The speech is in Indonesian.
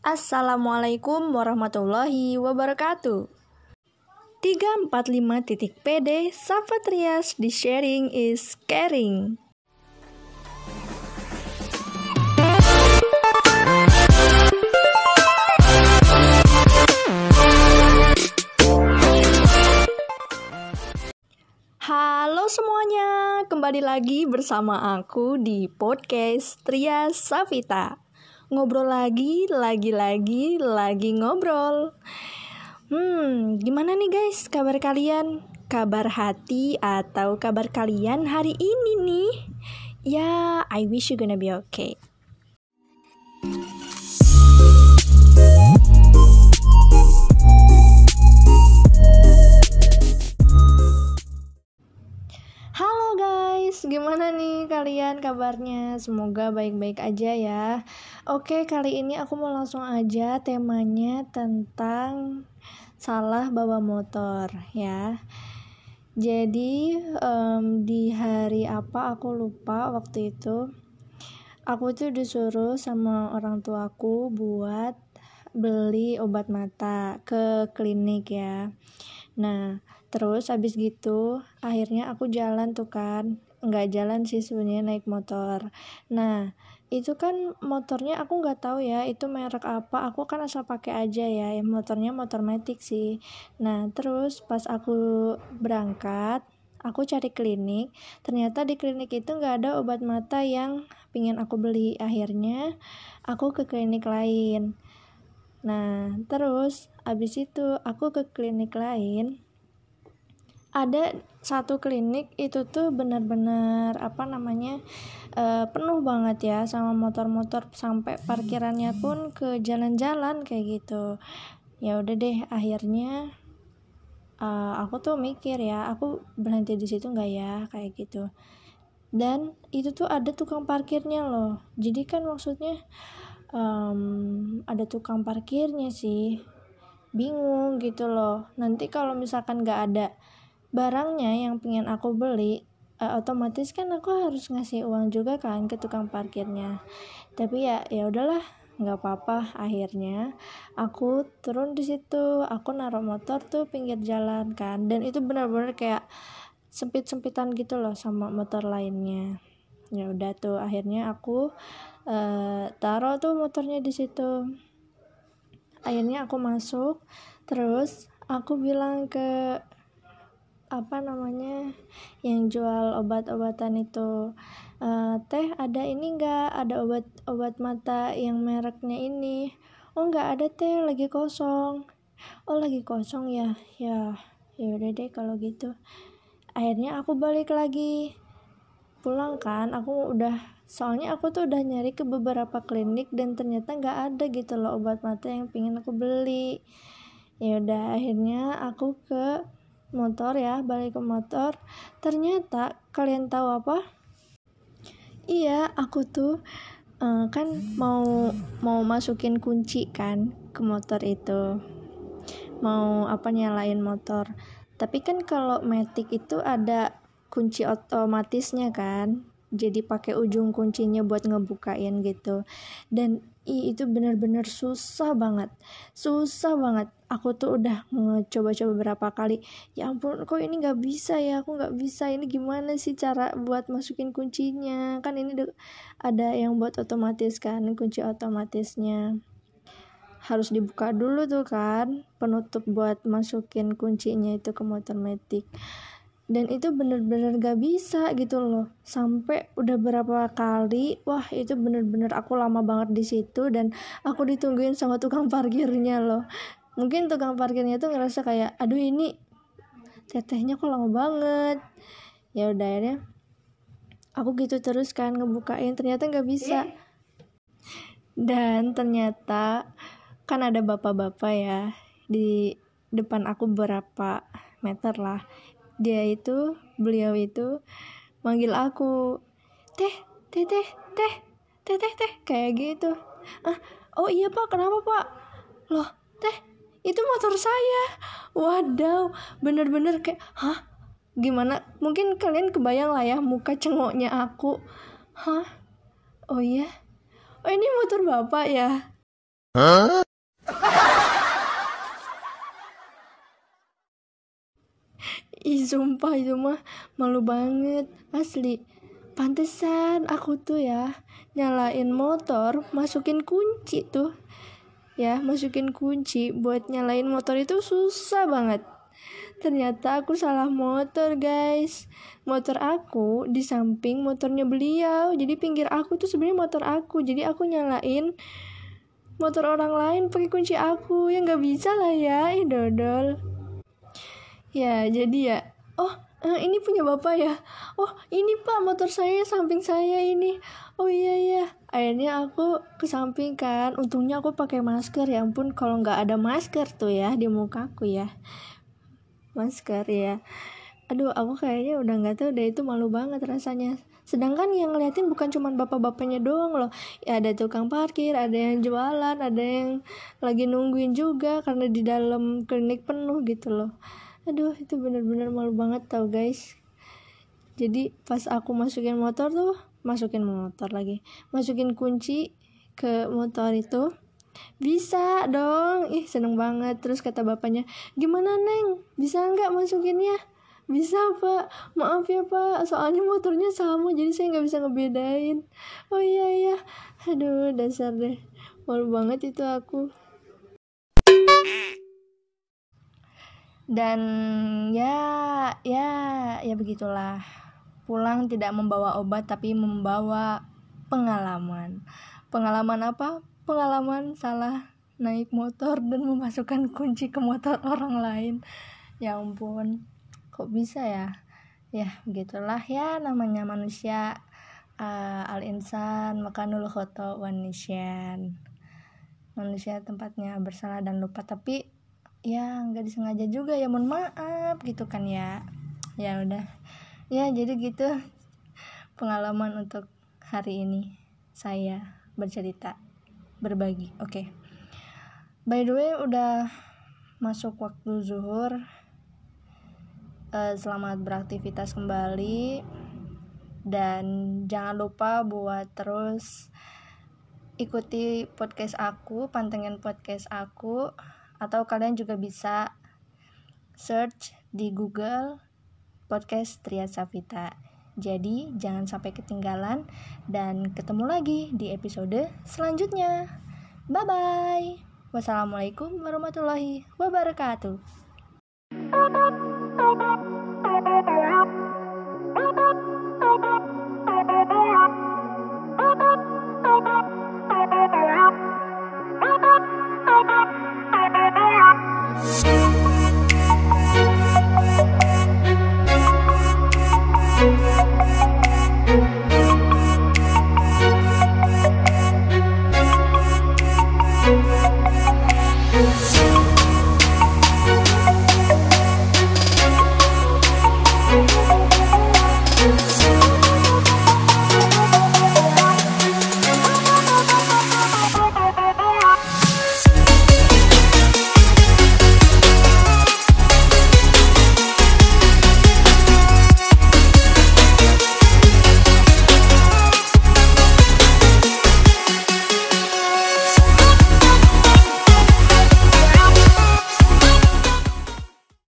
Assalamualaikum warahmatullahi wabarakatuh. 345.pd Safatrias di sharing is caring. Halo semuanya, kembali lagi bersama aku di podcast Trias Safita. Ngobrol lagi, lagi-lagi, lagi ngobrol. Hmm, gimana nih guys kabar kalian? Kabar hati atau kabar kalian hari ini nih? Ya, I wish you gonna be okay. Kalian kabarnya? Semoga baik-baik aja ya. Oke, kali ini aku mau langsung aja temanya tentang salah bawa motor ya. Jadi um, di hari apa aku lupa waktu itu. Aku tuh disuruh sama orang tuaku buat beli obat mata ke klinik ya. Nah, terus habis gitu akhirnya aku jalan tuh kan. Nggak jalan sih sebenarnya naik motor. Nah itu kan motornya aku nggak tahu ya itu merek apa. Aku kan asal pakai aja ya motornya motor matic sih. Nah terus pas aku berangkat aku cari klinik. Ternyata di klinik itu nggak ada obat mata yang pingin aku beli. Akhirnya aku ke klinik lain. Nah terus abis itu aku ke klinik lain ada satu klinik itu tuh benar-benar apa namanya uh, penuh banget ya sama motor-motor sampai parkirannya pun ke jalan-jalan kayak gitu. Ya udah deh akhirnya uh, aku tuh mikir ya aku berhenti di situ nggak ya? kayak gitu. Dan itu tuh ada tukang parkirnya loh. Jadi kan maksudnya um, ada tukang parkirnya sih. Bingung gitu loh. Nanti kalau misalkan nggak ada barangnya yang pengen aku beli uh, otomatis kan aku harus ngasih uang juga kan ke tukang parkirnya. Tapi ya ya udahlah nggak apa-apa. Akhirnya aku turun di situ aku naruh motor tuh pinggir jalan kan. Dan itu benar-benar kayak sempit-sempitan gitu loh sama motor lainnya. Ya udah tuh akhirnya aku uh, taruh tuh motornya di situ. Akhirnya aku masuk terus aku bilang ke apa namanya yang jual obat-obatan itu. Uh, teh ada ini enggak ada obat-obat mata yang mereknya ini. Oh enggak ada teh. Lagi kosong. Oh lagi kosong ya? Ya ya udah deh kalau gitu. Akhirnya aku balik lagi. Pulang kan? Aku udah soalnya aku tuh udah nyari ke beberapa klinik dan ternyata nggak ada gitu loh obat mata yang pingin aku beli. Ya udah akhirnya aku ke motor ya balik ke motor. Ternyata kalian tahu apa? Iya aku tuh uh, kan mau mau masukin kunci kan ke motor itu. Mau apa nyalain motor. Tapi kan kalau matic itu ada kunci otomatisnya kan jadi pakai ujung kuncinya buat ngebukain gitu. Dan i, itu benar-benar susah banget. Susah banget. Aku tuh udah coba-coba berapa kali ya ampun kok ini nggak bisa ya? Aku nggak bisa. Ini gimana sih cara buat masukin kuncinya? Kan ini ada yang buat otomatis kan kunci otomatisnya. Harus dibuka dulu tuh kan penutup buat masukin kuncinya itu ke motor metik dan itu bener-bener gak bisa gitu loh. Sampai udah berapa kali wah itu bener-bener aku lama banget di situ dan aku ditungguin sama tukang parkirnya loh. Mungkin tukang parkirnya tuh ngerasa kayak aduh ini tetehnya kok lama banget. Ya udah ya aku gitu terus kan ngebukain ternyata nggak bisa. Dan ternyata kan ada bapak-bapak ya di depan aku berapa meter lah dia itu beliau itu manggil aku teh teh teh teh teh teh teh kayak gitu. Ah oh iya pak kenapa pak? Loh teh itu motor saya. Wadaw bener-bener kayak hah? Gimana? Mungkin kalian kebayang lah ya muka cengoknya aku. Hah? Oh iya? Oh ini motor bapak ya? Huh? Ih sumpah itu mah malu banget. Asli Pantesan aku tuh ya nyalain motor masukin kunci tuh. Ya masukin kunci buat nyalain motor itu susah banget. Ternyata aku salah motor guys. Motor aku di samping motornya beliau. Jadi pinggir aku tuh sebenarnya motor aku. Jadi aku nyalain motor orang lain pakai kunci aku. Ya nggak bisa lah ya ih dodol ya jadi ya. Oh uh, ini punya bapak ya? Oh ini pak motor saya samping saya ini. Oh iya iya. Akhirnya aku kesampingkan untungnya aku pakai masker. Ya ampun kalau nggak ada masker tuh ya di mukaku ya. Masker ya. Aduh aku kayaknya udah nggak tahu deh itu malu banget rasanya. Sedangkan yang ngeliatin bukan cuma bapak-bapaknya doang loh. Ya ada tukang parkir ada yang jualan ada yang lagi nungguin juga karena di dalam klinik penuh gitu loh aduh itu bener-bener malu banget tau guys. Jadi pas aku masukin motor tuh masukin motor lagi. Masukin kunci ke motor itu bisa dong. Ih seneng banget. Terus kata bapaknya gimana neng? Bisa nggak masukinnya? Bisa pak. Maaf ya pak. Soalnya motornya sama jadi saya nggak bisa ngebedain. Oh iya iya. Aduh dasar deh. Malu banget itu aku dan ya ya ya begitulah. Pulang tidak membawa obat tapi membawa pengalaman. Pengalaman apa? Pengalaman salah naik motor dan memasukkan kunci ke motor orang lain. Ya ampun kok bisa ya? Ya begitulah ya namanya manusia uh, al insan makanul khoto wanisyan manusia tempatnya bersalah dan lupa tapi ya nggak disengaja juga ya mohon maaf gitu kan ya. Ya udah. Ya jadi gitu pengalaman untuk hari ini saya bercerita berbagi oke. Okay. by the way udah masuk waktu zuhur. Uh, selamat beraktivitas kembali. Dan jangan lupa buat terus ikuti podcast aku pantengin podcast aku atau kalian juga bisa search di Google podcast Tria Safita. Jadi jangan sampai ketinggalan dan ketemu lagi di episode selanjutnya. Bye bye. Wassalamualaikum warahmatullahi wabarakatuh.